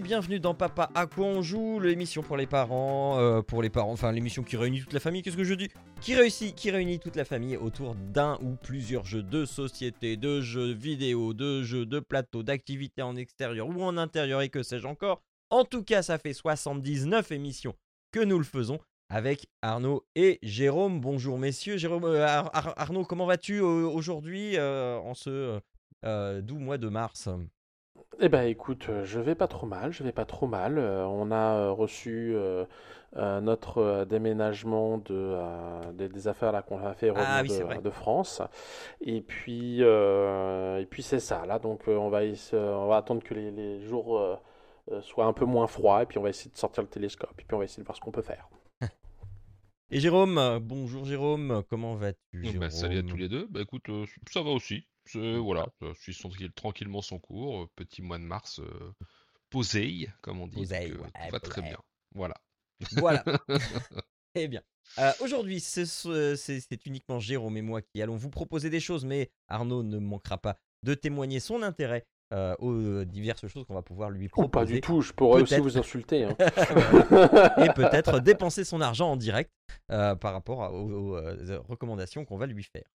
Bienvenue dans Papa à quoi on joue, l'émission pour les parents, euh, pour les parents, enfin l'émission qui réunit toute la famille, qu'est-ce que je dis Qui réussit, qui réunit toute la famille autour d'un ou plusieurs jeux de société, de jeux vidéo, de jeux de plateau, d'activités en extérieur ou en intérieur et que sais-je encore. En tout cas, ça fait 79 émissions que nous le faisons avec Arnaud et Jérôme. Bonjour messieurs, Jérôme, euh, Ar- Ar- Arnaud, comment vas-tu euh, aujourd'hui en ce doux mois de mars? Eh ben écoute, euh, je vais pas trop mal, je vais pas trop mal. Euh, on a euh, reçu euh, euh, notre euh, déménagement de, euh, des, des affaires là qu'on a fait Ah oui, c'est de, vrai. de France. Et puis, euh, et puis c'est ça là. Donc euh, on va, on va attendre que les, les jours euh, euh, soient un peu moins froids et puis on va essayer de sortir le télescope et puis on va essayer de voir ce qu'on peut faire. Et Jérôme, euh, bonjour Jérôme, comment vas-tu Oh, bah, salut à Jérôme? tous les deux. Bah écoute, euh, ça va aussi. Voilà, ça suit tranquille- tranquillement son cours. euh, Petit mois de mars euh, posé, comme on dit. donc, Posé, euh, ouais, tout va très bien. Voilà. Voilà. Eh bien, euh, aujourd'hui, c'est ce- c'est c'est uniquement Jérôme et moi qui allons vous proposer des choses, mais Arnaud ne manquera pas de témoigner son intérêt euh, aux diverses choses qu'on va pouvoir lui Ou pas proposer du tout, je pourrais aussi vous insulter. hein. et peut-être dépenser son argent en direct euh, par rapport à- aux, aux, recommandations qu'on va lui faire.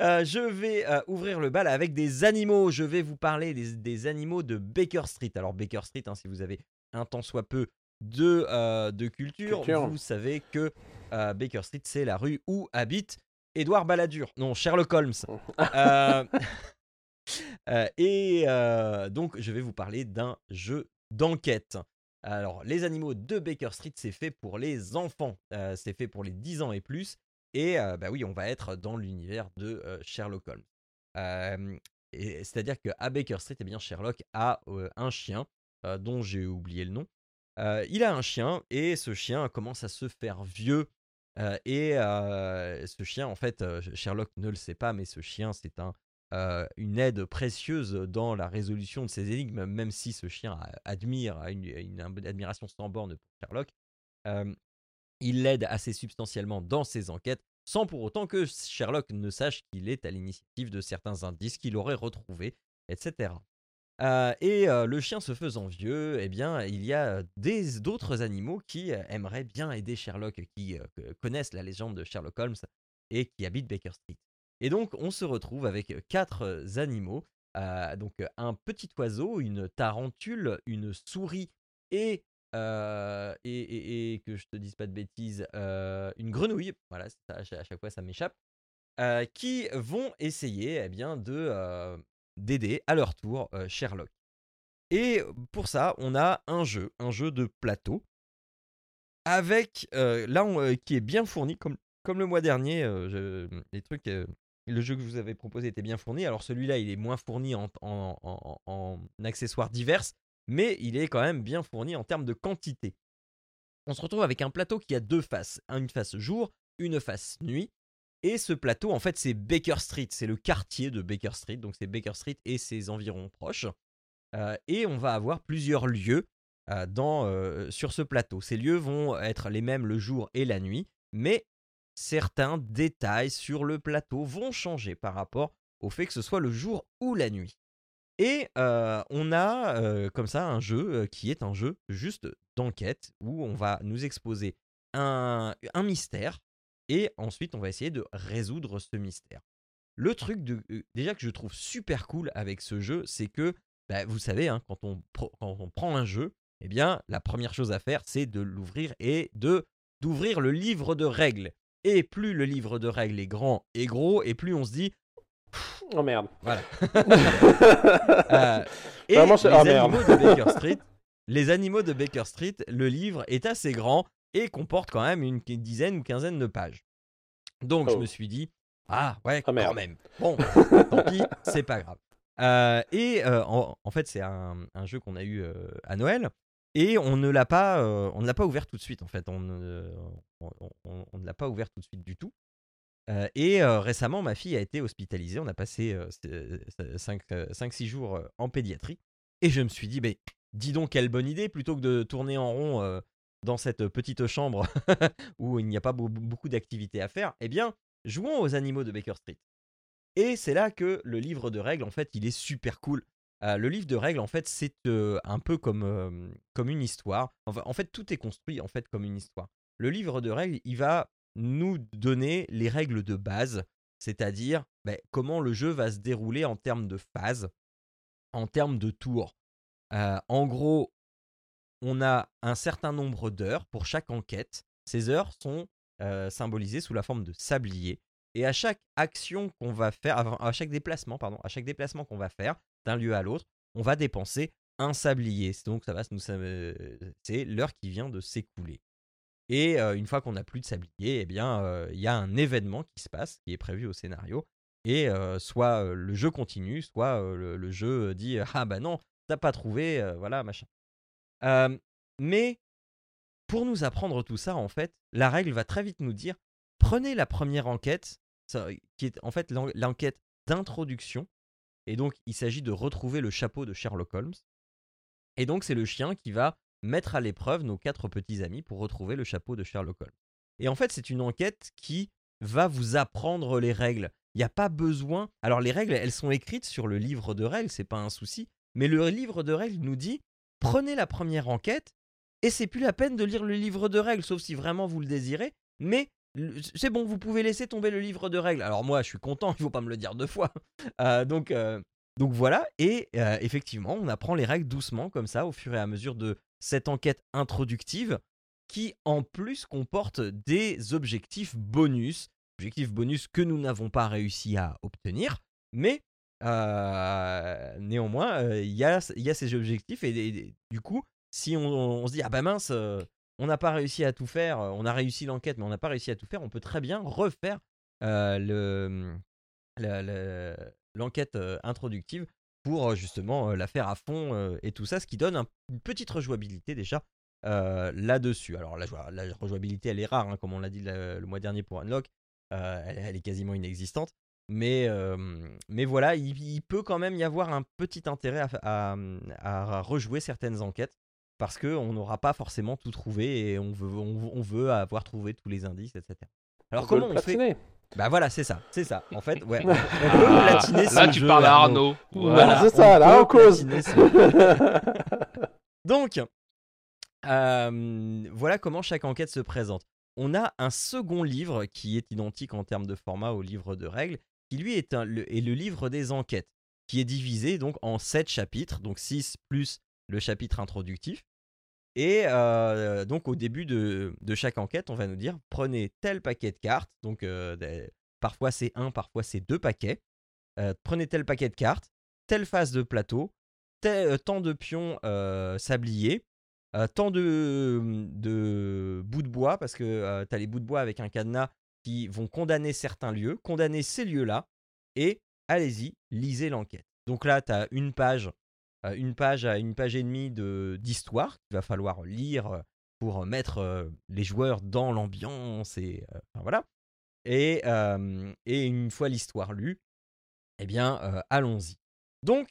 Euh, je vais euh, ouvrir le bal avec des animaux. Je vais vous parler des, des animaux de Baker Street. Alors Baker Street, hein, si vous avez un tant soit peu de, euh, de culture, Culture. vous savez que Baker Street, c'est la rue où habite Édouard Balladur. Non, Sherlock Holmes. Euh, et donc, je vais vous parler d'un jeu d'enquête. Alors, les animaux de Baker Street, c'est fait pour les enfants. C'est fait pour les 10 ans et plus. Et bah oui, on va être dans l'univers de Sherlock Holmes. C'est-à-dire qu'à Baker Street, eh bien, Sherlock a un chien dont j'ai oublié le nom. Il a un chien et ce chien commence à se faire vieux. Et ce chien, en fait, Sherlock ne le sait pas, mais ce chien, c'est un, une aide précieuse dans la résolution de ces énigmes, même si ce chien admire, a une, une admiration sans borne pour Sherlock. Euh, il l'aide assez substantiellement dans ses enquêtes, sans pour autant que Sherlock ne sache qu'il est à l'initiative de certains indices qu'il aurait retrouvés, etc. Euh, et euh, le chien se faisant vieux, eh bien, il y a d'autres animaux qui euh, aimeraient bien aider Sherlock, qui euh, connaissent la légende de Sherlock Holmes et qui habitent Baker Street. Et donc, on se retrouve avec quatre euh, animaux, euh, donc euh, un petit oiseau, une tarentule, une souris et et, que je te dise pas de bêtises, une grenouille. Voilà, ça, à chaque- fois ça m'échappe. qui vont essayer eh bien, de d'aider à leur tour Sherlock. Et pour ça, on a un jeu, un jeu de plateau, avec là qui est bien fourni, comme, comme le mois dernier, je- les trucs, le jeu que je vous avais proposé était bien fourni. Alors celui-là, il est moins fourni en, en- en- en accessoires divers, mais il est quand même bien fourni en termes de quantité. On se retrouve avec un plateau qui a deux faces, une face jour, une face nuit. Et ce plateau, en fait, c'est Baker Street, c'est le quartier de Baker Street, donc c'est Baker Street et ses environs proches. Euh, et on va avoir plusieurs lieux euh, dans, euh, sur ce plateau. Ces lieux vont être les mêmes le jour et la nuit, mais certains détails sur le plateau vont changer par rapport au fait que ce soit le jour ou la nuit. Et on a comme ça un jeu qui est un jeu juste d'enquête où on va nous exposer un, mystère et ensuite on va essayer de résoudre ce mystère. Le truc déjà que je trouve super cool avec ce jeu, c'est que bah, vous savez, hein, quand, on quand on prend un jeu, eh bien la première chose à faire c'est de l'ouvrir et d'ouvrir le livre de règles. Et plus le livre de règles est grand et gros, et plus on se dit Oh merde. voilà. Euh, et Vraiment, c'est- les merde. animaux de Baker Street, les animaux de Baker Street, le livre est assez grand et comporte quand même une dizaine ou quinzaine de pages. Donc je Oh. me suis dit ah ouais Ah, quand merde. même. Bon, tant pis, c'est pas grave. Euh, et euh, en, en fait c'est un, un jeu qu'on a eu à Noël et on ne l'a pas, on ne l'a pas ouvert tout de suite en fait. On ne, on, on- on ne l'a pas ouvert tout de suite du tout. Et récemment, ma fille a été hospitalisée. On a passé 5-6 jours en pédiatrie. Et je me suis dit, ben, dis donc, quelle bonne idée, plutôt que de tourner en rond dans cette petite chambre où il n'y a pas beaucoup d'activités à faire, eh bien, jouons aux animaux de Baker Street. Et c'est là que le livre de règles, en fait, il est super cool. le livre de règles, en fait, c'est un peu comme, comme une histoire. en fait, tout est construit en fait comme une histoire. Le livre de règles, il va nous donner les règles de base, c'est-à-dire ben, comment le jeu va se dérouler en termes de phases, en termes de tours. en gros, on a un certain nombre d'heures pour chaque enquête. Ces heures sont symbolisées sous la forme de sabliers. Et à chaque action qu'on va faire, à chaque déplacement, pardon, à chaque déplacement qu'on va faire d'un lieu à l'autre, on va dépenser un sablier. Donc ça va nous, c'est l'heure qui vient de s'écouler. Et une fois qu'on n'a plus de sablier, eh bien, il y a un événement qui se passe, qui est prévu au scénario. Et soit le jeu continue, soit le, jeu dit Ah bah non, t'as pas trouvé, voilà, machin. mais pour nous apprendre tout ça, en fait, la règle va très vite nous dire prenez la première enquête, qui est en fait l'enquête d'introduction. Et donc, il s'agit de retrouver le chapeau de Sherlock Holmes. Et donc, c'est le chien qui va mettre à l'épreuve nos quatre petits amis pour retrouver le chapeau de Sherlock Holmes. Et en fait, c'est une enquête qui va vous apprendre les règles. Il n'y a pas besoin. Alors, les règles, elles sont écrites sur le livre de règles, c'est pas un souci. Mais le livre de règles nous dit prenez la première enquête et c'est plus la peine de lire le livre de règles, sauf si vraiment vous le désirez. Mais c'est bon, vous pouvez laisser tomber le livre de règles. Alors moi, je suis content, il ne faut pas me le dire deux fois. Euh, donc, euh, donc voilà, et euh, effectivement, on apprend les règles doucement, comme ça, au fur et à mesure de cette enquête introductive qui en plus comporte des objectifs bonus, objectifs bonus que nous n'avons pas réussi à obtenir, mais euh, néanmoins, euh, il y, a, ces objectifs et, du coup, si on, se dit ah bah mince, euh, on n'a pas réussi à tout faire, on a réussi l'enquête mais on n'a pas réussi à tout faire, on peut très bien refaire le, l'enquête introductive pour justement la faire à fond et tout ça, ce qui donne une petite rejouabilité déjà là-dessus. Alors la, la, rejouabilité elle est rare, hein, comme on l'a dit le, mois dernier pour Unlock, elle, est quasiment inexistante. Mais, mais voilà, il, peut quand même y avoir un petit intérêt à, à, rejouer certaines enquêtes parce qu'on n'aura pas forcément tout trouvé et on veut, on, veut avoir trouvé tous les indices, etc. Alors comment on fait bah voilà, c'est ça, c'est ça. En fait, ouais. Ah, là, tu parles à Arnaud. Voilà, c'est ça, là, en cause. Donc, euh, voilà comment chaque enquête se présente. On a un second livre qui est identique en termes de format au livre de règles, qui lui est, un, le, est le livre des enquêtes, qui est divisé donc en 7 chapitres, donc 6 plus le chapitre introductif. Et donc au début de, chaque enquête, on va nous dire prenez tel paquet de cartes, donc parfois c'est un, parfois c'est deux paquets. Prenez tel paquet de cartes, telle phase de plateau, tant de pions sabliers, tant de, de, bouts de bois, parce que tu as les bouts de bois avec un cadenas qui vont condamner certains lieux, condamner ces lieux-là, et allez-y, lisez l'enquête. Donc là, tu as une page une page à une page et demie d'histoire qu'il va falloir lire pour mettre les joueurs dans l'ambiance et voilà. Et, et, une fois l'histoire lue, eh bien, allons-y. Donc,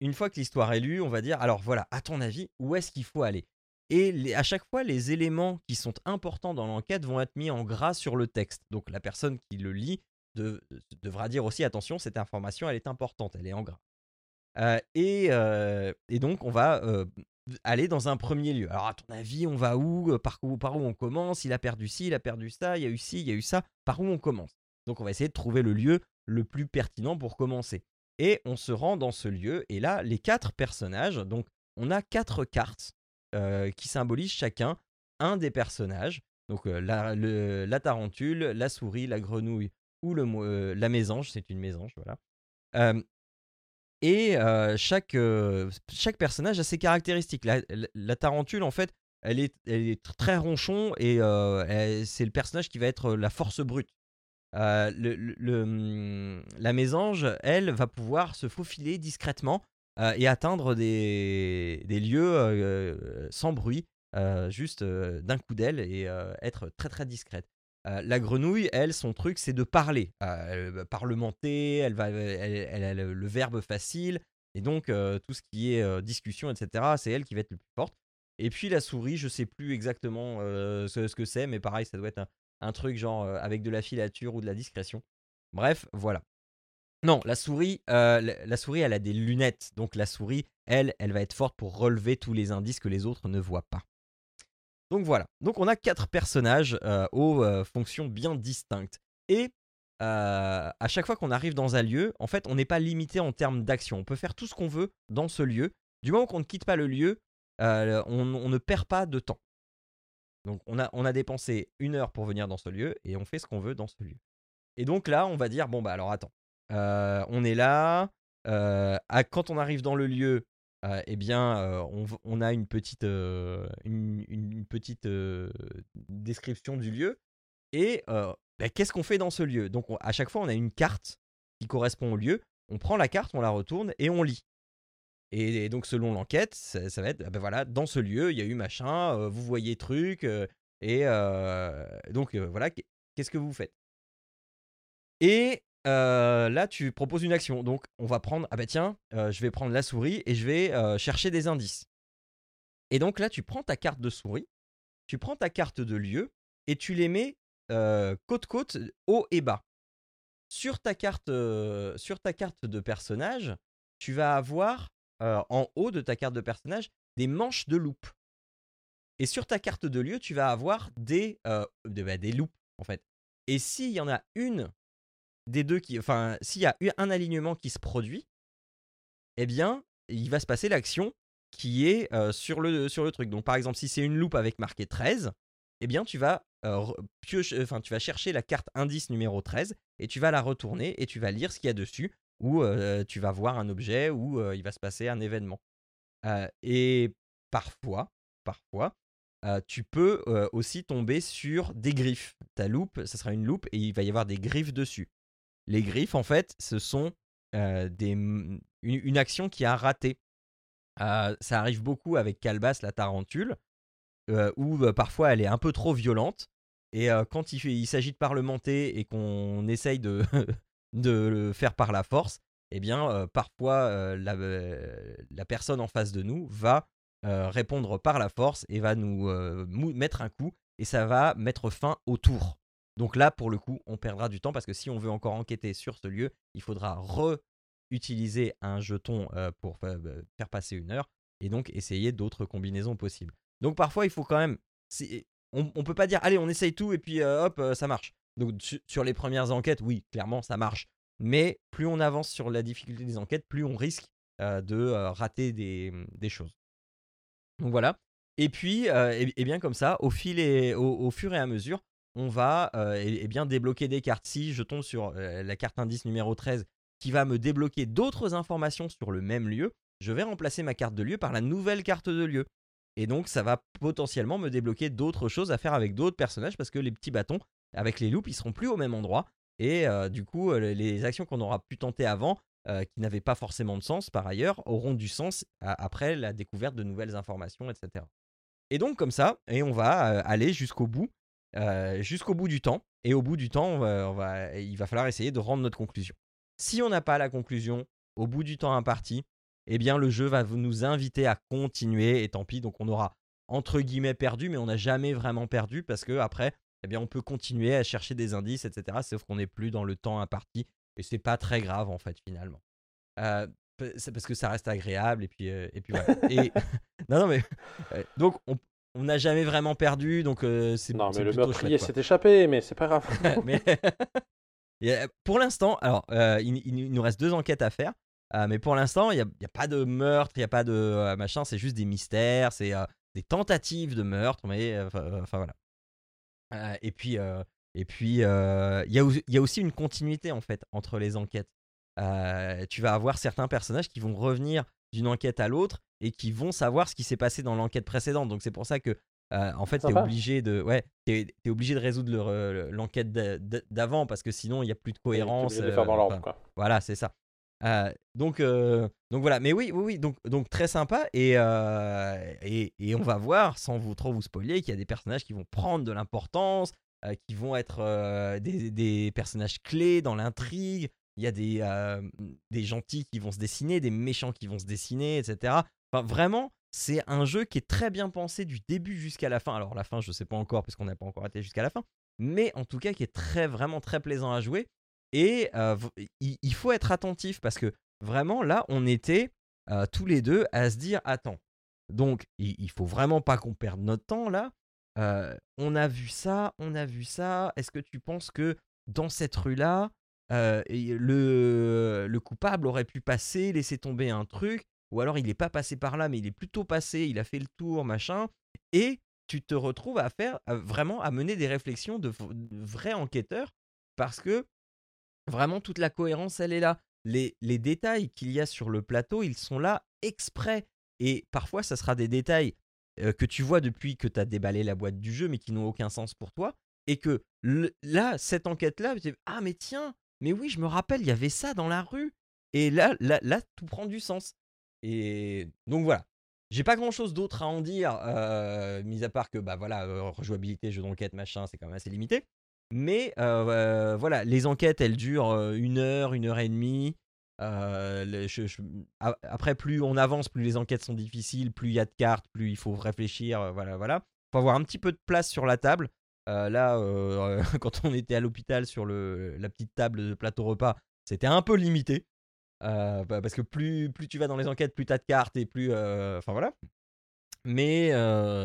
une fois que l'histoire est lue, on va dire, alors voilà, à ton avis, où est-ce qu'il faut aller? Et à chaque fois, les éléments qui sont importants dans l'enquête vont être mis en gras sur le texte. Donc, la personne qui le lit devra dire aussi, attention, cette information, elle est importante, elle est en gras. Et, donc, on va aller dans un premier lieu. Alors, à ton avis, on va où? Par, où par où on commence? Il a perdu ci, il a perdu ça, il y a eu ci, il y a eu ça. Par où on commence? Donc, on va essayer de trouver le lieu le plus pertinent pour commencer. Et on se rend dans ce lieu. Et là, les quatre personnages, donc, on a quatre cartes qui symbolisent chacun un des personnages. Donc, la, la, tarentule, la souris, la grenouille ou le, la mésange. C'est une mésange, voilà. Et chaque, chaque personnage a ses caractéristiques. La, tarentule, en fait, elle est, très ronchon et c'est le personnage qui va être la force brute. Mmh, la mésange, elle, va pouvoir se faufiler discrètement et atteindre des, des lieux sans bruit, juste d'un coup d'aile et être très très discrète. La grenouille, elle, son truc, c'est de parler, elle va parlementer, elle va, elle, elle a le, verbe facile, et donc tout ce qui est discussion, etc., c'est elle qui va être le plus forte. Et puis la souris, je sais plus exactement ce, que c'est, mais pareil, ça doit être un, truc genre avec de la filature ou de la discrétion. Bref, voilà. Non, la souris, la, souris, elle a des lunettes, donc la souris, elle, elle va être forte pour relever tous les indices que les autres ne voient pas. Donc voilà. Donc on a quatre personnages aux fonctions bien distinctes. Et à chaque fois qu'on arrive dans un lieu, en fait, on n'est pas limité en termes d'action. On peut faire tout ce qu'on veut dans ce lieu. Du moment qu'on ne quitte pas le lieu, on, ne perd pas de temps. Donc on a, on a dépensé une heure pour venir dans ce lieu et on fait ce qu'on veut dans ce lieu. Et donc là, on va dire, bon bah alors attends, on est là, quand on arrive dans le lieu, eh bien, on, a une petite, une, petite description du lieu. Et bah, qu'est-ce qu'on fait dans ce lieu? Donc, à chaque fois, on a une carte qui correspond au lieu. On prend la carte, on la retourne et on lit. Et, donc, selon l'enquête, ça, va être, ben voilà, dans ce lieu, il y a eu machin, vous voyez truc, et donc voilà, qu'est-ce que vous faites? Et là, tu proposes une action. Donc, on va prendre, ah bah tiens, je vais prendre la souris et je vais chercher des indices. Et donc là, tu prends ta carte de souris, tu prends ta carte de lieu et tu les mets côte-côte, haut et bas. Sur ta carte, sur ta carte de personnage, tu vas avoir en haut de ta carte de personnage des manches de loupe. Et sur ta carte de lieu, tu vas avoir des, bah, des loupes, en fait. Et s'il y en a une des deux qui. Enfin, s'il y a un alignement qui se produit, eh bien, il va se passer l'action qui est sur, le, sur le truc. Donc, par exemple, si c'est une loupe avec marqué 13, eh bien, tu vas, enfin, tu vas chercher la carte indice numéro 13 et tu vas la retourner et tu vas lire ce qu'il y a dessus ou tu vas voir un objet ou il va se passer un événement. et parfois, parfois, tu peux aussi tomber sur des griffes. Ta loupe, ça sera une loupe et il va y avoir des griffes dessus. Les griffes, en fait, ce sont une, action qui a raté. ça arrive beaucoup avec Calbas, la tarentule, où parfois elle est un peu trop violente. Et quand il, s'agit de parlementer et qu'on essaye de, le faire par la force, eh bien, parfois, la, personne en face de nous va répondre par la force et va nous mettre un coup, et ça va mettre fin au tour. Donc là, pour le coup, on perdra du temps parce que si on veut encore enquêter sur ce lieu, il faudra re-utiliser un jeton pour faire passer une heure et donc essayer d'autres combinaisons possibles. Donc parfois, il faut quand même. On, ne peut pas dire, allez, on essaye tout et puis hop, ça marche. Donc sur les premières enquêtes, oui, clairement, ça marche. Mais plus on avance sur la difficulté des enquêtes, plus on risque de rater des, choses. Donc voilà. Et puis, et, bien comme ça, au, fil et, au, fur et à mesure, on va bien débloquer des cartes. Si je tombe sur la carte indice numéro 13 qui va me débloquer d'autres informations sur le même lieu, je vais remplacer ma carte de lieu par la nouvelle carte de lieu. Et donc, ça va potentiellement me débloquer d'autres choses à faire avec d'autres personnages parce que les petits bâtons, avec les loups, ils seront plus au même endroit. Et du coup, les actions qu'on aura pu tenter avant, qui n'avaient pas forcément de sens par ailleurs, auront du sens après la découverte de nouvelles informations, etc. Et donc comme ça, et on va aller jusqu'au bout, jusqu'au bout du temps. Et au bout du temps, on va, il va falloir essayer de rendre notre conclusion. Si on n'a pas la conclusion au bout du temps imparti, eh bien le jeu va nous inviter à continuer. Et tant pis, donc on aura entre guillemets perdu, mais on n'a jamais vraiment perdu parce que après, eh bien, on peut continuer à chercher des indices, etc. Sauf qu'on n'est plus dans le temps imparti. Et c'est pas très grave, en fait, finalement. Euh, c'est parce que ça reste agréable, et puis, euh, et puis voilà. et... non, non, mais. donc, on n'a jamais vraiment perdu, donc c'est Non, mais le meurtrier s'est échappé, mais c'est pas grave. mais. pour l'instant, alors, il, nous reste deux enquêtes à faire. mais pour l'instant, il n'y a, a, pas de meurtre, il n'y a pas de machin, c'est juste des mystères, c'est des tentatives de meurtre, mais enfin voilà et puis, et puis, il y, a aussi une continuité en fait entre les enquêtes. tu vas avoir certains personnages qui vont revenir d'une enquête à l'autre et qui vont savoir ce qui s'est passé dans l'enquête précédente. Donc c'est pour ça que en fait, tu es obligé de, ouais, es, obligé de résoudre l'enquête d'avant parce que sinon il n'y a plus de cohérence. de faire dans quoi. Voilà, c'est ça. donc, donc voilà, mais oui, oui, oui, donc, donc très sympa et, et, et, on va voir, sans vous trop vous spoiler, qu'il y a des personnages qui vont prendre de l'importance, euh, qui vont être euh, des, des personnages clés dans l'intrigue. Il y a des, euh, des gentils qui vont se dessiner, des méchants qui vont se dessiner, etc. Enfin, vraiment, c'est un jeu qui est très bien pensé du début jusqu'à la fin. Alors, la fin, je sais pas encore, parce qu'on n'a pas encore été jusqu'à la fin. Mais en tout cas, qui est très, vraiment très plaisant à jouer. Et euh, il, faut être attentif parce que vraiment, là, on était euh, tous les deux à se dire attends, donc il, il faut vraiment pas qu'on perde notre temps là. On a vu ça, on a vu ça. Est-ce que tu penses que dans cette rue-là, euh, le, le coupable aurait pu passer, laisser tomber un truc, ou alors il n'est pas passé par là, mais il est plutôt passé, il a fait le tour, machin, et tu te retrouves à faire vraiment à mener des réflexions de, v- de vrai enquêteur, parce que vraiment toute la cohérence, elle est là. Les, les détails qu'il y a sur le plateau, ils sont là exprès. Et parfois, ça sera des détails euh, que tu vois depuis que tu as déballé la boîte du jeu, mais qui n'ont aucun sens pour toi. Et que là, cette enquête-là, ah mais tiens, mais oui, je me rappelle, il y avait ça dans la rue. Et là, là, là tout prend du sens. Et donc voilà. J'ai pas grand chose d'autre à en dire, mis à part que bah voilà, rejouabilité, jeu d'enquête, machin, c'est quand même assez limité. Mais voilà, les enquêtes, elles durent une heure, une heure et demie. Après, plus on avance, plus les enquêtes sont difficiles, plus il y a de cartes, plus il faut réfléchir. voilà, voilà. Faut avoir un petit peu de place sur la table. Euh, là, euh, quand on était à l'hôpital sur la petite table de plateau repas, c'était un peu limité. Euh, bah, parce que plus, tu vas dans les enquêtes, plus tu as de cartes et plus. Enfin voilà. Mais,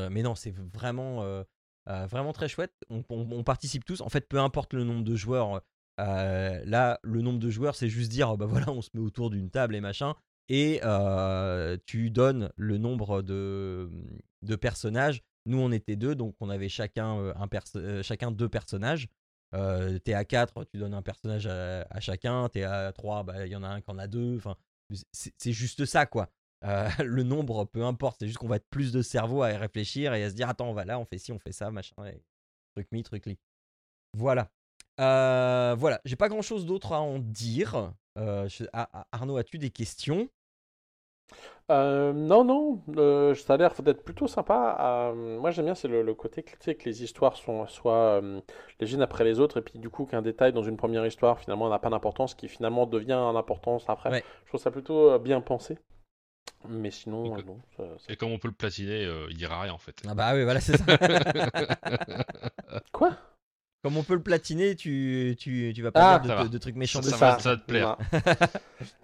mais non, c'est vraiment, vraiment très chouette. On, participe tous. En fait, peu importe le nombre de joueurs. là, le nombre de joueurs, c'est juste dire bah voilà, on se met autour d'une table et machin. Et tu donnes le nombre de personnages. Nous, on était deux, donc on avait chacun, euh, un euh, chacun deux personnages. Euh, t'es à 4, tu donnes un personnage à, chacun. T'es à 3, bah, il y en a un qui en a deux. Enfin, c'est juste ça, quoi. Le nombre, peu importe. C'est juste qu'on va être plus de cerveau à y réfléchir et à se dire attends, on va là, on fait ci, on fait ça, machin. truc mi, truc li. Voilà. Euh, voilà. J'ai pas grand chose d'autre à en dire. Arnaud, as-tu des questions? Euh, non, non, euh, ça a l'air d'être plutôt sympa. Euh, moi, j'aime bien, c'est le, le côté tu sais, que les histoires sont, soient euh, les unes après les autres, et puis du coup, qu'un détail dans une première histoire, finalement, n'a pas d'importance, qui finalement devient en importance après. Ouais. Je trouve ça plutôt euh, bien pensé. Mais sinon, Et que- non. ça- ça- Et comme on peut le platiner, euh, il dira rien en fait. Ah bah oui, voilà, c'est ça. Quoi? Comme on peut le platiner, tu, tu, tu vas pas Ah, dire ça de, va. de trucs méchants Ça va, ça va te plaire.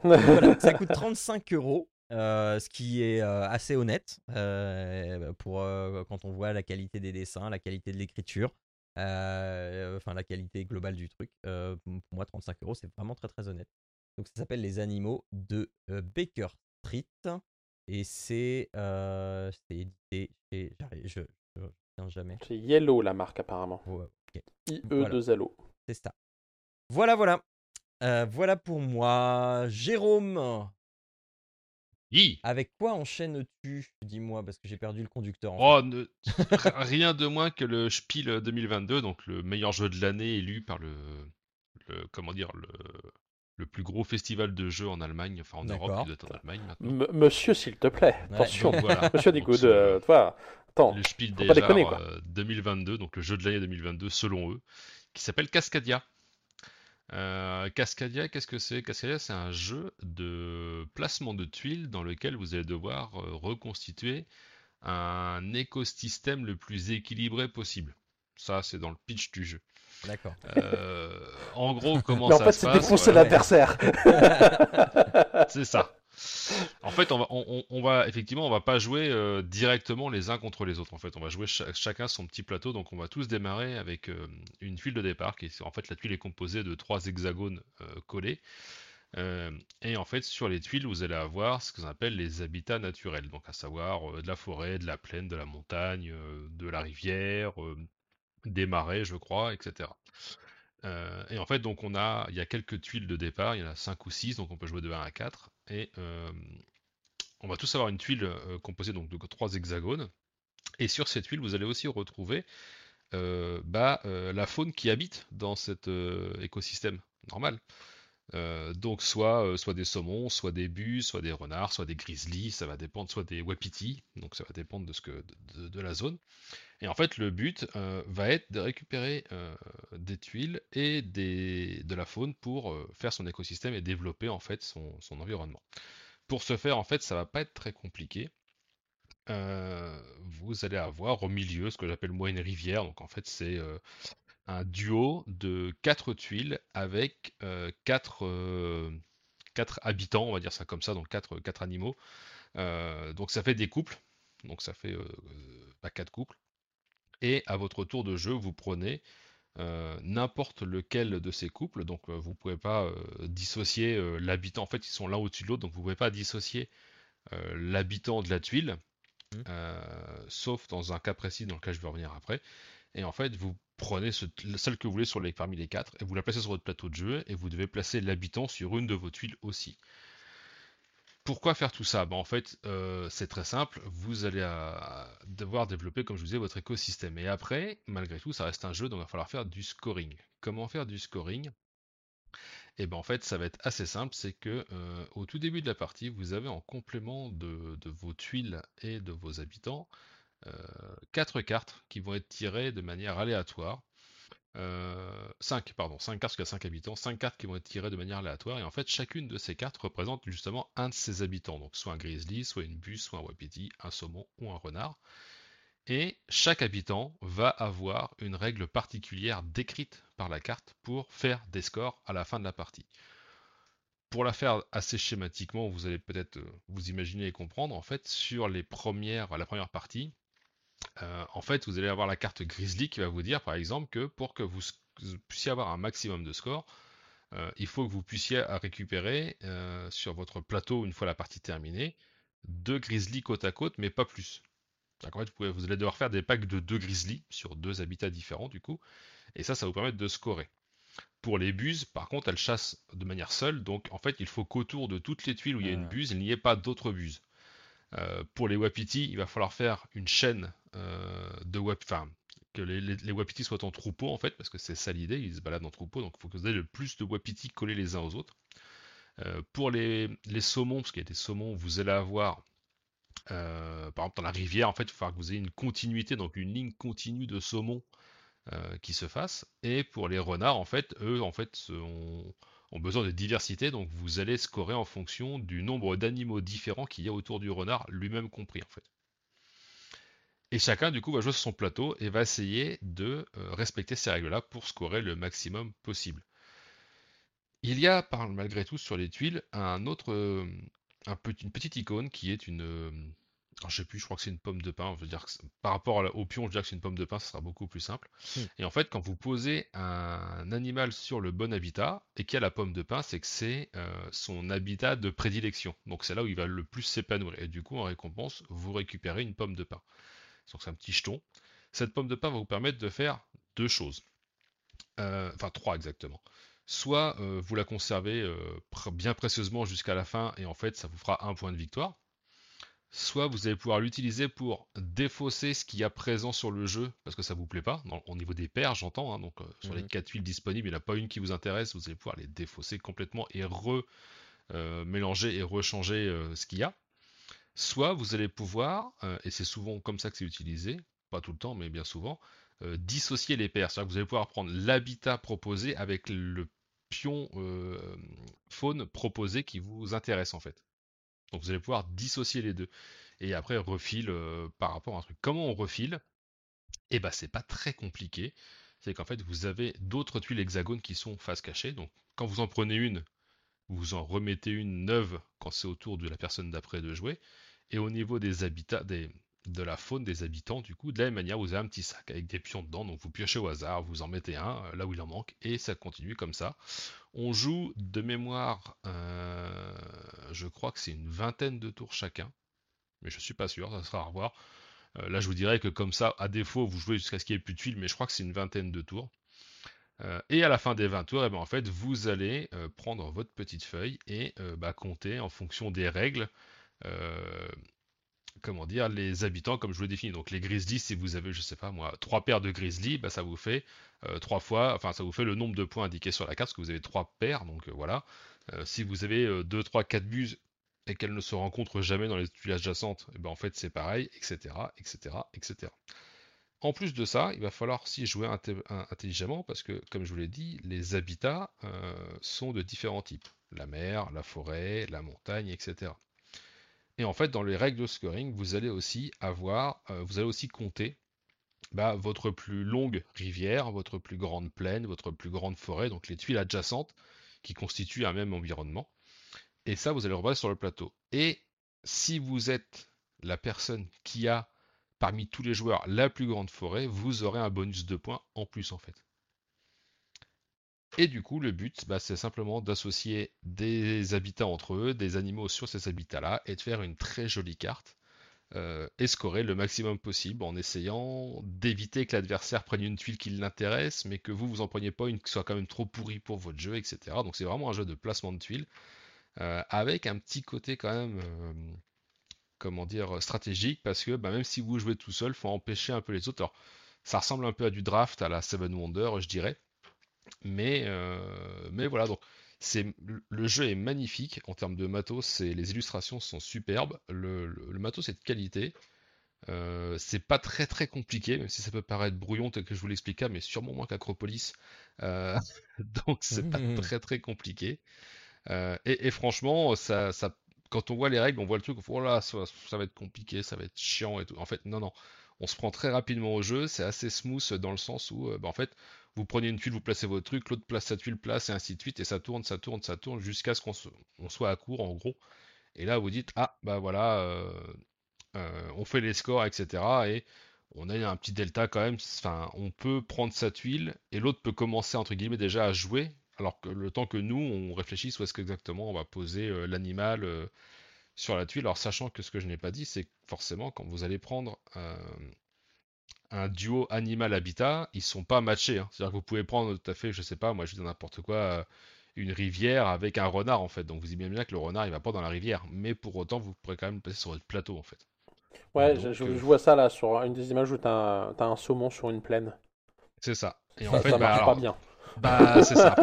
Voilà, ça coûte 35 euros, euh, ce qui est euh, assez honnête euh, pour quand on voit la qualité des dessins, la qualité de l'écriture, enfin la qualité globale du truc. Pour moi, 35 euros, c'est vraiment très très honnête. Donc ça s'appelle Les Animaux de Baker Street et c'est c'est édité chez. Je, je, je jamais. C'est Yellow, la marque, apparemment. Ouais, ok. IE2LO. C'est ça. Voilà, voilà. Voilà pour moi. Jérôme, Hi avec quoi enchaînes-tu Dis-moi, parce que j'ai perdu le conducteur. En Oh, ne- rien de moins que le Spiel 2022, donc le meilleur jeu de l'année élu par le, le- comment dire le, le plus gros festival de jeux en Allemagne, enfin en Europe, D'accord. qui doit être en Allemagne maintenant. M- Monsieur, s'il te plaît, Ouais. attention. Donc, voilà. Monsieur c'est euh, toi, attends. le Spiel faut des pas déconner, quoi. 2022, donc le jeu de l'année 2022 selon eux, qui s'appelle Cascadia. Euh, Cascadia, qu'est-ce que c'est? Cascadia, c'est un jeu de placement de tuiles dans lequel vous allez devoir euh, reconstituer un écosystème le plus équilibré possible. Ça, c'est dans le pitch du jeu. D'accord. Euh, en gros, comment Mais en ça fait, se c'est passe défoncer voilà. l'adversaire. C'est ça. En fait, on va, va effectivement, on va pas jouer euh, directement les uns contre les autres. En fait, on va jouer cha- chacun son petit plateau. Donc, on va tous démarrer avec euh, une tuile de départ. Qui en fait, la tuile est composée de trois hexagones euh, collés. Et en fait, sur les tuiles, vous allez avoir ce qu'on appelle les habitats naturels. Donc, à savoir de la forêt, de la plaine, de la montagne, de la rivière, des marais, je crois, etc. Et en fait, donc on a, il y a quelques tuiles de départ, il y en a 5 ou 6, donc on peut jouer de 1 à 4. Et euh, on va tous avoir une tuile euh, composée donc de trois hexagones. Et sur ces tuiles, vous allez aussi retrouver euh, bah, la faune qui habite dans cet écosystème normal. Donc soit, soit des saumons, soit des bus, soit des renards, soit des grizzlies, ça va dépendre, soit des wapitis, donc ça va dépendre de, ce que, de, la zone. Et en fait, le but va être de récupérer des tuiles et des, de la faune pour faire son écosystème et développer en fait son, son, environnement. Pour ce faire, en fait, ça va pas être très compliqué. vous allez avoir au milieu ce que j'appelle moi une rivière. Donc en fait, c'est un duo de quatre tuiles avec euh, quatre, euh, quatre, habitants, on va dire ça comme ça, donc quatre, quatre animaux. Euh, donc ça fait des couples, donc ça fait bah, quatre couples. Et à votre tour de jeu, vous prenez n'importe lequel de ces couples. Donc vous ne pouvez pas dissocier l'habitant. En fait, ils sont l'un au-dessus de l'autre, donc vous ne pouvez pas dissocier l'habitant de la tuile. Mmh. sauf dans un cas précis dans lequel je vais revenir après. Et en fait, vous prenez celle que vous voulez parmi les quatre et vous la placez sur votre plateau de jeu et vous devez placer l'habitant sur une de vos tuiles aussi. Pourquoi faire tout ça? Ben, En fait, euh, c'est très simple. Vous allez devoir développer, comme je vous disais, votre écosystème. Et après, malgré tout, ça reste un jeu, donc il va falloir faire du scoring. Comment faire du scoring? Et eh ben en fait, ça va être assez simple. C'est que euh, au tout début de la partie, vous avez en complément de vos tuiles et de vos habitants, quatre cartes qui vont être tirées de manière aléatoire. 5, euh, pardon, 5 cartes, parce qu'il y a 5 habitants, 5 cartes qui vont être tirées de manière aléatoire, et en fait, chacune de ces cartes représente justement un de ses habitants, donc soit un grizzly, soit une buse, soit un wapiti, un saumon ou un renard. Et chaque habitant va avoir une règle particulière décrite par la carte pour faire des scores à la fin de la partie. Pour la faire assez schématiquement, vous allez peut-être euh, vous imaginer et comprendre, en fait, sur les premières, la première partie, euh, en fait, vous allez avoir la carte Grizzly qui va vous dire, par exemple, que pour que vous, puissiez avoir un maximum de score, euh, il faut que vous puissiez récupérer euh, sur votre plateau, une fois la partie terminée, deux Grizzly côte à côte, mais pas plus. En fait, vous, allez devoir faire des packs de deux Grizzly sur deux habitats différents, du coup, et ça, ça vous permettre de scorer. Pour les buses, par contre, elles chassent de manière seule, donc en fait, il faut qu'autour de toutes les tuiles où il y a une buse, il n'y ait pas d'autres buses. Pour les Wapiti, il va falloir faire une chaîne euh, de web, enfin que les, les, wapitis soient en troupeau en fait, parce que c'est ça l'idée, ils se baladent en troupeau, donc il faut que vous ayez le plus de wapitis collés les uns aux autres. Euh, pour les, saumons, parce qu'il y a des saumons, vous allez avoir, euh, par exemple dans la rivière, en fait, il va falloir que vous ayez une continuité, donc une ligne continue de saumons qui se fasse. Et pour les renards, en fait, eux, en fait, ont, ont besoin de diversité, donc vous allez scorer en fonction du nombre d'animaux différents qu'il y a autour du renard, lui-même compris, en fait. Et chacun, du coup, va jouer sur son plateau et va essayer de euh, respecter ces règles-là pour scorer le maximum possible. Il y a, malgré tout, sur les tuiles, un autre, euh, une petite icône qui est une. Euh, je sais plus, je crois que c'est une pomme de pin. Dire par rapport au pion, je dirais que c'est une pomme de pin, ce sera beaucoup plus simple. Hmm. Et en fait, quand vous posez un animal sur le bon habitat et qu'il y a la pomme de pin, c'est que c'est son habitat de prédilection. Donc c'est là où il va le plus s'épanouir. Et du coup, en récompense, vous récupérez une pomme de pin donc c'est un petit jeton. Cette pomme de pain va vous permettre de faire deux choses. Euh, enfin, trois exactement. Soit euh, vous la conservez euh, bien précieusement jusqu'à la fin et en fait ça vous fera un point de victoire. Soit vous allez pouvoir l'utiliser pour défausser ce qu'il y a présent sur le jeu parce que ça vous plaît pas, au niveau des paires j'entends, hein. donc sur les mhm. quatre huiles disponibles, il n'y en a pas une qui vous intéresse, vous allez pouvoir les défausser complètement et re-mélanger et rechanger ce qu'il y a. Soit vous allez pouvoir, euh, et c'est souvent comme ça que c'est utilisé, pas tout le temps, mais bien souvent, euh, dissocier les paires. C'est-à-dire que vous allez pouvoir prendre l'habitat proposé avec le pion euh, faune proposé qui vous intéresse en fait. Donc vous allez pouvoir dissocier les deux. Et après, refile par rapport à un truc. Comment on refile? Eh ben, c'est pas très compliqué. C'est qu'en fait, vous avez d'autres tuiles hexagones qui sont face cachée. Donc, quand vous en prenez une, vous en remettez une neuve quand c'est au tour de la personne d'après de jouer. Et au niveau des habitats, des, de la faune des habitants, du coup, de la même manière, vous avez un petit sac avec des pions dedans, donc vous piochez au hasard, vous en mettez un euh, là où il en manque, et ça continue comme ça. On joue de mémoire, euh, je crois que c'est une vingtaine de tours chacun, mais je suis pas sûr, ça sera à revoir. Euh, là, je vous dirais que comme ça, à défaut, vous jouez jusqu'à ce qu'il n'y ait plus de tuiles, mais je crois que c'est une vingtaine de tours. et à la fin des 20 tours, eh ben, en fait, vous allez prendre votre petite feuille et bah, compter en fonction des règles comment dire, les habitants comme je vous l'ai défini. Donc les grizzlies, si vous avez, je sais pas moi, trois paires de grizzlies, bah, ça vous fait trois fois, enfin ça vous fait le nombre de points indiqués sur la carte, parce que vous avez trois paires, donc voilà. si vous avez 2, 3, 4 buses et qu'elles ne se rencontrent jamais dans les tuiles adjacentes, et eh ben en fait c'est pareil, etc., etc., etc. En plus de ça, il va falloir aussi jouer intelligemment parce que, comme je vous l'ai dit, les habitats sont de différents types. La mer, la forêt, la montagne, etc. Et en fait, dans les règles de scoring, vous allez aussi avoir, euh, vous allez aussi compter bah, votre plus longue rivière, votre plus grande plaine, votre plus grande forêt, donc les tuiles adjacentes qui constituent un même environnement. Et ça, vous allez le revoir sur le plateau. Et si vous êtes la personne qui a, parmi tous les joueurs, la plus grande forêt, vous aurez un bonus de points en plus en fait. Et du coup, le but, bah, c'est simplement d'associer des habitats entre eux, des animaux sur ces habitats-là, et de faire une très jolie carte, euh, et scorer le maximum possible en essayant d'éviter que l'adversaire prenne une tuile qui l'intéresse, mais que vous, vous en preniez pas une qui soit quand même trop pourrie pour votre jeu, etc. Donc c'est vraiment un jeu de placement de tuiles, euh, avec un petit côté quand même... Euh, comment dire, stratégique, parce que bah, même si vous jouez tout seul, il faut empêcher un peu les autres. Alors, ça ressemble un peu à du draft, à la Seven Wonder, je dirais, mais, euh, mais voilà, donc c'est le jeu est magnifique en termes de matos, les illustrations sont superbes, le, le, matos est de qualité. Euh, c'est pas très très compliqué, même si ça peut paraître brouillon tel que je vous l'expliquais, mais sûrement moins qu'Acropolis. Euh, donc c'est pas mmh. très très compliqué. et, franchement, ça, ça, quand on voit les règles, on voit le truc, oh là, ça, ça, va être compliqué, ça va être chiant et tout. En fait, non, non. On se prend très rapidement au jeu, c'est assez smooth dans le sens où, bah, en fait, vous prenez une tuile, vous placez votre truc, l'autre place sa tuile, place, et ainsi de suite, et ça tourne, ça tourne, ça tourne, jusqu'à ce qu'on soit à court, en gros. Et là, vous dites, ah, bah voilà, euh, euh, on fait les scores, etc. Et on a un petit delta quand même. Enfin, on peut prendre sa tuile, et l'autre peut commencer, entre guillemets, déjà à jouer, alors que le temps que nous, on réfléchisse où est-ce qu'exactement on va poser euh, l'animal sur la tuile. Alors, sachant que ce que je n'ai pas dit, c'est forcément, quand vous allez prendre un duo animal-habitat, ils sont pas matchés. Hein. C'est-à-dire que vous pouvez prendre tout à fait, je sais pas, moi je dis n'importe quoi, euh, une rivière avec un renard en fait. Donc vous imaginez bien que le renard il va pas dans la rivière, mais pour autant vous pourrez quand même passer sur votre plateau en fait. Ouais, je, euh, vois ça là sur une des images où tu as, un saumon sur une plaine. C'est ça. Et en fait, ça marche bah, pas bien. Bah, c'est ça.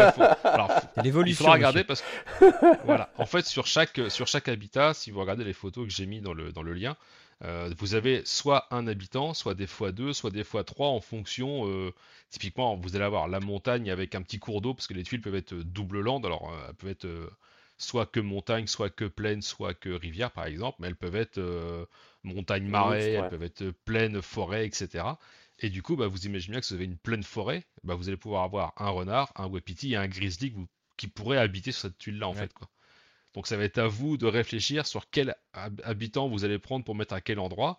il faudra regarder parce que voilà. En fait, sur chaque sur chaque habitat, si vous regardez les photos que j'ai mis dans le dans le lien, euh, vous avez soit un habitant, soit des fois deux, soit des fois trois en fonction. Euh, typiquement, vous allez avoir la montagne avec un petit cours d'eau parce que les tuiles peuvent être double land. Alors, euh, elles peuvent être soit que montagne, soit que plaine, soit que rivière, par exemple. Mais elles peuvent être montagne marais, elles peuvent être plaine forêt, etc. Et du coup, bah, vous imaginez bien que si vous avez une pleine forêt, bah, vous allez pouvoir avoir un renard, un wapiti et un grizzly qui pourrait habiter sur cette tuile-là, en fait. Quoi. Donc ça va être à vous de réfléchir sur quel habitant vous allez prendre pour mettre à quel endroit.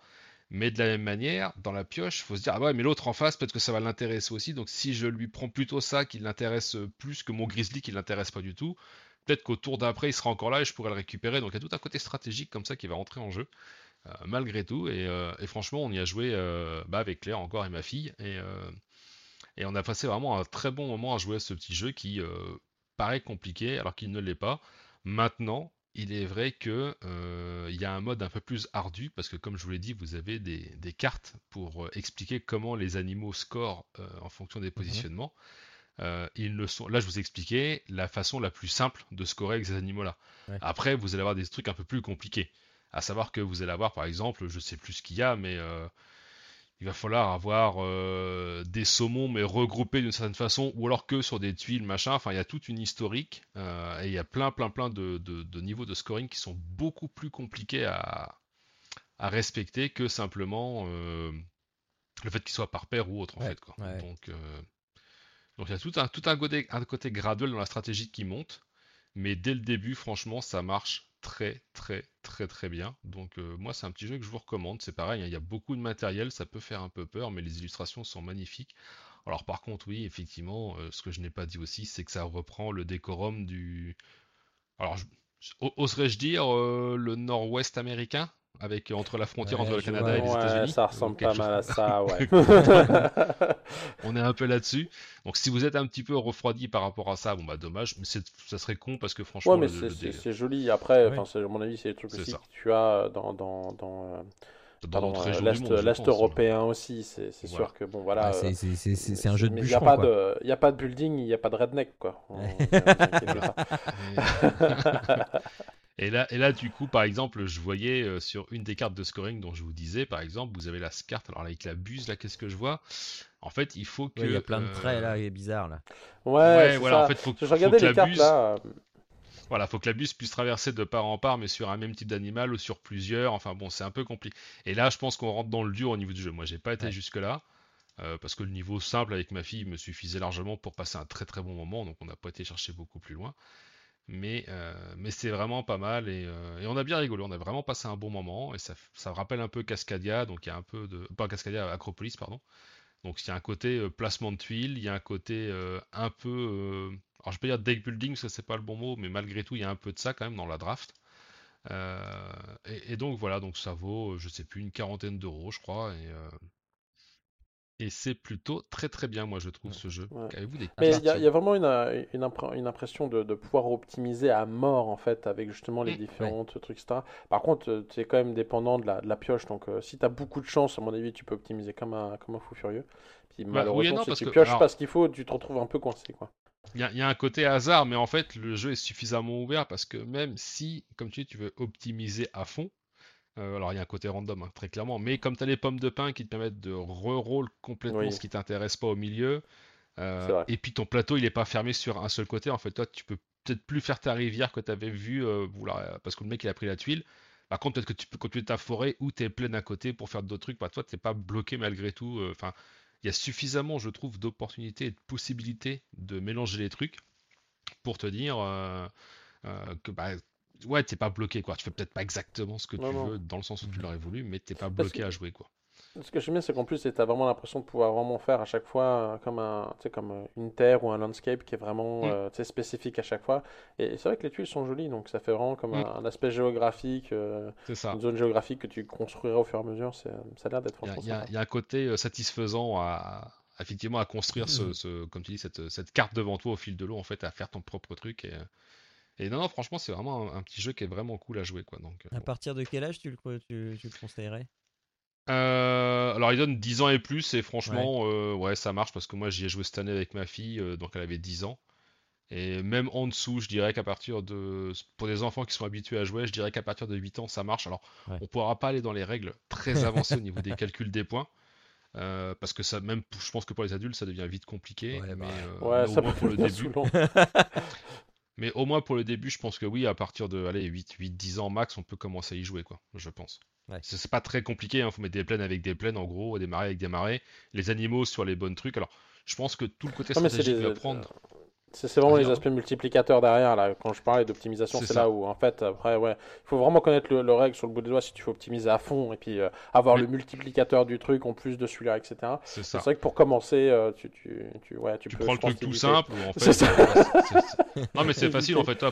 Mais de la même manière, dans la pioche, il faut se dire, ah ouais, mais l'autre en face, peut-être que ça va l'intéresser aussi. Donc si je lui prends plutôt ça qui l'intéresse plus que mon grizzly qui l'intéresse pas du tout, peut-être qu'au tour d'après, il sera encore là et je pourrai le récupérer. Donc il y a tout un côté stratégique comme ça qui va rentrer en jeu, euh, malgré tout. Et, euh, franchement, on y a joué euh, bah, avec Claire encore et ma fille. Et, et, on a passé vraiment un très bon moment à jouer à ce petit jeu qui paraît compliqué alors qu'il ne l'est pas. Maintenant, il est vrai que euh, il y a un mode un peu plus ardu parce que comme je vous l'ai dit, vous avez des, cartes pour euh, expliquer comment les animaux scorent euh, en fonction des mhm. positionnements. ils ne sont, là, je vous ai expliqué la façon la plus simple de scorer avec ces animaux-là. Après, vous allez avoir des trucs un peu plus compliqués. À savoir que vous allez avoir, par exemple, je sais plus ce qu'il y a, mais il va falloir avoir euh, des saumons mais regroupés d'une certaine façon ou alors que sur des tuiles machin. Enfin il y a toute une historique euh, et il y a plein plein plein de, niveaux de scoring qui sont beaucoup plus compliqués à, respecter que simplement euh, le fait qu'ils soient par paire ou autre en fait quoi. donc donc il y a tout un tout un côté un côté graduel dans la stratégie qui monte. Mais dès le début franchement ça marche très très très très bien. Donc euh, moi c'est un petit jeu que je vous recommande. C'est pareil, hein, il y a beaucoup de matériel, ça peut faire un peu peur, mais les illustrations sont magnifiques. Alors par contre oui, effectivement, euh, ce que je n'ai pas dit aussi, c'est que ça reprend le décorum du... Alors oserais-je dire euh, le nord-ouest américain? Avec entre la frontière Ouais, entre le Canada vois. et les Ouais, États-Unis. ça ressemble pas mal à ça, ouais. on est un peu là-dessus. Donc si vous êtes un petit peu refroidi par rapport à ça, bon bah dommage, mais c'est- ça serait con parce que franchement, Ouais, mais le- c'est joli. Après, à mon avis, c'est des trucs C'est aussi ça. que tu as dans, dans, dans, euh, dans euh, l'Est pense. européen aussi. C'est Voilà. sûr que, bon, voilà. C'est- euh, un jeu de il n'y a, pas quoi. de- il y a pas de building, il n'y a pas de redneck, quoi. On-. Et là, et là, du coup, par exemple, je voyais euh, sur une des cartes de scoring dont je vous disais, par exemple, vous avez la carte, alors là, avec la buse, là, qu'est-ce que je vois? En fait, il faut que... Ouais, Il y a plein de euh, traits là, et bizarre là. Ouais, Ouais, voilà, ça. en fait, faut, que- faut que la cartes buse, là. euh, voilà, faut que la buse puisse traverser de part en part, mais sur un même type d'animal ou sur plusieurs. Enfin bon, c'est un peu compliqué. Et là, je pense qu'on rentre dans le dur au niveau du jeu. Moi, j'ai pas été Ouais. jusque-là. euh, parce que le niveau simple avec ma fille me suffisait largement pour passer un très très bon moment, donc on n'a pas été chercher beaucoup plus loin. Mais, euh, mais c'est vraiment pas mal et, euh, et on a bien rigolé, on a vraiment passé un bon moment et ça, ça rappelle un peu Cascadia, donc il y a un peu de. Pas Cascadia, Acropolis, pardon. Donc il y a un côté euh, placement de tuiles, il y a un côté un peu. alors je peux dire deck building, ça c'est pas le bon mot, mais malgré tout il y a un peu de ça quand même dans la draft. Et, et donc voilà, donc ça vaut, je sais plus, une quarantaine d'euros, je crois. Et, et c'est plutôt très très bien, moi je trouve ce jeu. Ouais. Avez-vous des Mais il y, a- y vraiment une, euh, une, impr- une impression de, de pouvoir optimiser à mort en fait avec justement les Mm, différents trucs, etc. Par contre, tu es quand même dépendant de la, de la pioche, donc euh, si tu as beaucoup de chance, à mon avis, tu peux optimiser comme un, comme un fou furieux. Puis Bah, oui malheureusement, non, si parce tu que- pioches alors- pas ce qu'il faut, tu te retrouves un peu coincé. Quoi. Il y, a- il y a un côté hasard, mais en fait, le jeu est suffisamment ouvert parce que même si, comme tu dis, tu veux optimiser à fond, euh, alors il y a un côté random, hein, très clairement, mais comme tu as les pommes de pain qui te permettent de re-roll complètement Oui. ce qui t'intéresse pas au milieu, euh, et puis ton plateau il est pas fermé sur un seul côté, en fait, toi tu peux peut-être plus faire ta rivière que tu avais vu, euh, parce que le mec il a pris la tuile. Par contre, peut-être que tu peux continuer ta forêt ou tu es plein d'un côté pour faire d'autres trucs. Bah, toi, tu pas bloqué malgré tout. Enfin, il y a suffisamment, je trouve, d'opportunités et de possibilités de mélanger les trucs pour te dire euh, euh, que bah, ouais, t'es pas bloqué quoi. Tu fais peut-être pas exactement ce que Non, tu non. veux dans le sens où tu l'aurais voulu, mais t'es pas bloqué que- à jouer quoi. Ce que j'aime bien, c'est qu'en plus, tu as vraiment l'impression de pouvoir vraiment faire à chaque fois euh, comme, un, comme euh, une terre ou un landscape qui est vraiment Mm. euh, spécifique à chaque fois. Et c'est vrai que les tuiles sont jolies, donc ça fait vraiment comme Mm. un, un aspect géographique, euh, ça. une zone géographique que tu construiras au fur et à mesure. Ça a l'air d'être Il y y a- y un côté satisfaisant à, effectivement à construire ce, ce- comme tu dis, cette, cette carte devant toi au fil de l'eau en fait, à faire ton propre truc et, et non, non, franchement, c'est vraiment un, un petit jeu qui est vraiment cool à jouer quoi. Donc, euh, À bon. partir de quel âge tu le, tu, tu le conseillerais? Euh, alors il donne 10 ans et plus et franchement euh, ouais ça marche parce que moi j'y ai joué cette année avec ma fille euh, donc elle avait 10 ans et même en dessous je dirais qu'à partir de pour des enfants qui sont habitués à jouer je dirais qu'à partir de 8 ans ça marche alors Ouais. on pourra pas aller dans les règles très avancées au niveau des calculs des points euh, parce que ça même je pense que pour les adultes ça devient vite compliqué Ouais, mais, bah, euh, Ouais, ça peut pour le début. mais au moins pour le début je pense que oui à partir de allez 8 8 10 ans max on peut commencer à y jouer quoi je pense Ouais. c'est pas très compliqué, il faut mettre des plaines avec des plaines en gros, des marais avec des marais, les animaux sur les bonnes trucs. Alors, je pense que tout le côté Non, stratégique va prendre. C'est vraiment Ah, les aspects multiplicateurs derrière, là. Quand je parlais d'optimisation, C'est là où, en fait, après, ouais, il faut vraiment connaître le, le règle sur le bout des doigts si tu veux optimiser à fond et puis euh, avoir Oui. le multiplicateur du truc en plus de celui-là, etc. C'est vrai que pour commencer, euh, tu, tu, tu, ouais, tu Tu peux, prends le truc tout simple. en fait, ça. euh, Non, mais c'est facile en fait.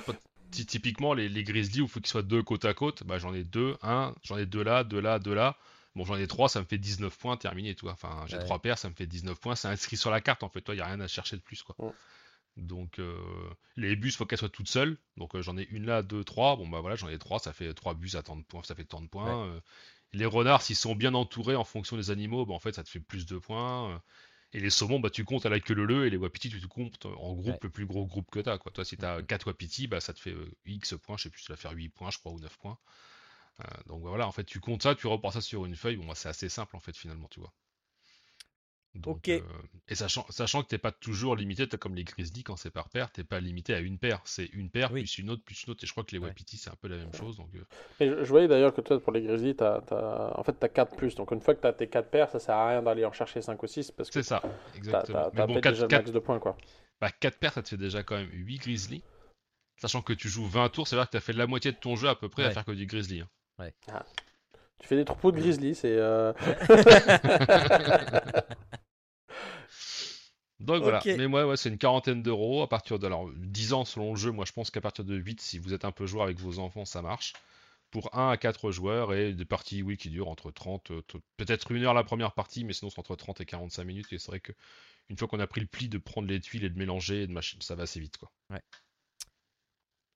Typiquement, les, les grizzlies où il faut qu'ils soient deux côte à côte, bah, j'en ai deux, un, j'en ai deux là, deux là, deux là. Bon, j'en ai trois, ça me fait 19 points, terminé, toi. Enfin, j'ai Ouais. trois paires, ça me fait 19 points. C'est inscrit sur la carte en fait. Toi, il n'y a rien à chercher de plus, quoi. Donc, euh, les bus, faut qu'elles soient toutes seules. Donc, euh, j'en ai une là, deux, trois. Bon, bah voilà, j'en ai trois, ça fait trois bus à tant de points, ça fait tant de points. Euh, les renards, s'ils sont bien entourés en fonction des animaux, bah, en fait, ça te fait plus de points. Et les saumons, bah, tu comptes à la queue leu et les wapitis, tu te comptes en groupe Ouais. le plus gros groupe que t'as. Quoi. Toi, si t'as 4 wapitis, bah, ça te fait euh, X points, je sais plus, ça va faire 8 points, je crois, ou 9 points. Euh, donc voilà, en fait, tu comptes ça, tu repars ça sur une feuille. Bon, bah, c'est assez simple, en fait, finalement, tu vois. Donc, Ok. euh, et sachant, sachant que t'es pas toujours limité, t'as comme les grizzlies quand c'est par paire, t'es pas limité à une paire. C'est une paire, Oui. plus une autre, plus une autre. Et je crois que les Ouais. wapitis, c'est un peu la même chose. Donc, euh, Et je, je voyais d'ailleurs que toi, pour les grizzlies, t'as, t'as- en fait, tu as 4 plus. Donc, une fois que tu as tes 4 paires, ça sert à rien d'aller en chercher 5 ou 6 parce que c'est ça, tu as, exactement. Mais bon, déjà 4, le max de points. Quoi. Bah, 4 paires, ça te fait déjà quand même 8 grizzlies. Sachant que tu joues 20 tours, c'est vrai que tu as fait la moitié de ton jeu à peu près à Ouais. faire que du grizzly. hein. Tu fais des troupeaux de grizzlies, c'est. euh, Donc voilà. Mais moi, ouais, c'est une quarantaine d'euros à partir de alors, 10 ans selon le jeu. Moi, je pense qu'à partir de 8, si vous êtes un peu joueur avec vos enfants, ça marche. pour 1 à 4 joueurs et des parties oui, qui durent entre 30, peut-être une heure la première partie, mais sinon c'est entre 30 et 45 minutes. Et c'est vrai que une fois qu'on a pris le pli de prendre les tuiles et de mélanger et de ça va assez vite. Quoi. Ouais.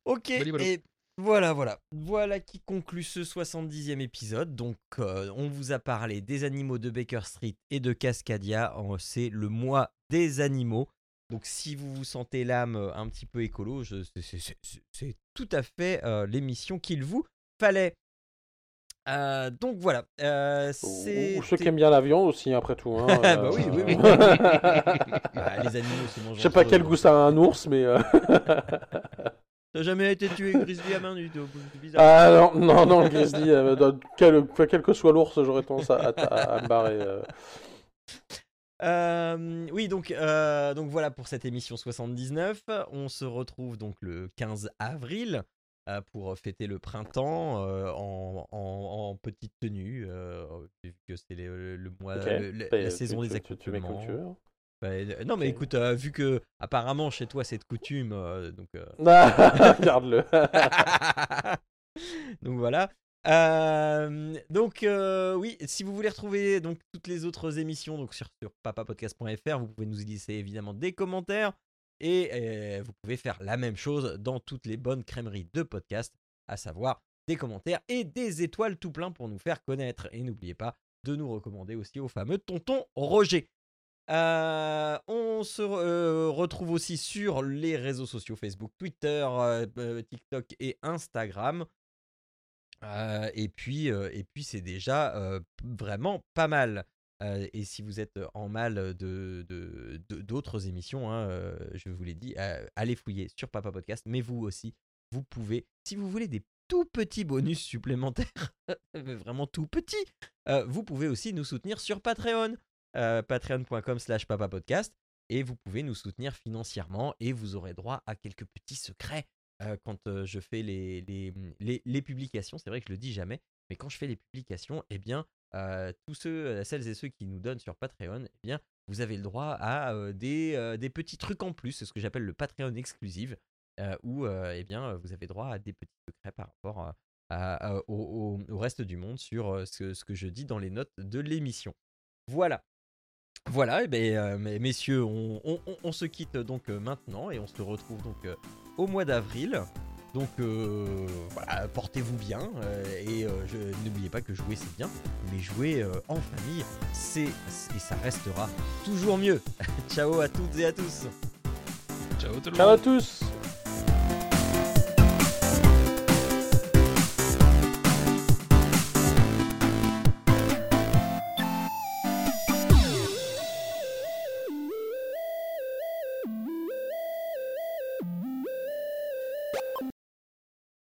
Ok, et voilà, voilà. Voilà qui conclut ce 70e épisode. Donc, euh, on vous a parlé des animaux de Baker Street et de Cascadia. C'est le mois des animaux. Donc, si vous vous sentez l'âme euh, un petit peu écolo, c'est tout à fait euh, l'émission qu'il vous fallait. donc voilà. Ou ceux qui aiment bien l'avion aussi, après tout. Hein, bah oui, oui, oui. Bah, les animaux, c'est Je sais pas quel goût ça a un ours, mais. T'as jamais été tué grizzly à main du tout Ah non, non, non, le grizzly, euh, quel, quel, que soit l'ours, j'aurais tendance à, à, me barrer. Euh. Euh, oui, donc, donc voilà pour cette émission 79. On se retrouve donc le 15 avril pour fêter le printemps en, en, petite tenue, vu que c'est le, mois, la saison des accoutrements. Bah, euh, non, mais écoute, euh, vu que apparemment chez toi c'est de coutume, euh, donc. Regarde-le. donc voilà. donc oui, si vous voulez retrouver donc toutes les autres émissions donc sur, sur papapodcast.fr, vous pouvez nous y laisser évidemment des commentaires et, vous pouvez faire la même chose dans toutes les bonnes crèmeries de podcast, à savoir des commentaires et des étoiles tout plein pour nous faire connaître. Et n'oubliez pas de nous recommander aussi au fameux tonton Roger. Euh, on se euh, retrouve aussi sur les réseaux sociaux Facebook, Twitter, euh, TikTok et Instagram. et puis, et puis c'est déjà vraiment pas mal. et si vous êtes en mal de, d'autres émissions, hein, je vous l'ai dit, allez fouiller sur Papa Podcast. Mais vous aussi, vous pouvez, si vous voulez des tout petits bonus supplémentaires, vraiment tout petits, vous pouvez aussi nous soutenir sur Patreon. Euh, patreon.com slash papapodcast et vous pouvez nous soutenir financièrement et vous aurez droit à quelques petits secrets euh, quand euh, je fais les, les, les, publications. C'est vrai que je le dis jamais, mais quand je fais les publications, eh bien, tous ceux, celles et ceux qui nous donnent sur Patreon, eh bien, vous avez le droit à des, des petits trucs en plus, ce que j'appelle le Patreon exclusive, où eh bien, vous avez droit à des petits secrets par rapport au, au, reste du monde sur ce, ce que je dis dans les notes de l'émission. Voilà. Voilà, et ben, euh, messieurs, on, se quitte donc euh, maintenant et on se retrouve donc euh, au mois d'avril. Donc voilà, portez-vous bien et n'oubliez pas que jouer c'est bien, mais jouer en famille, c'est et ça restera toujours mieux. Ciao à toutes et à tous. Ciao tout le Ciao à tous.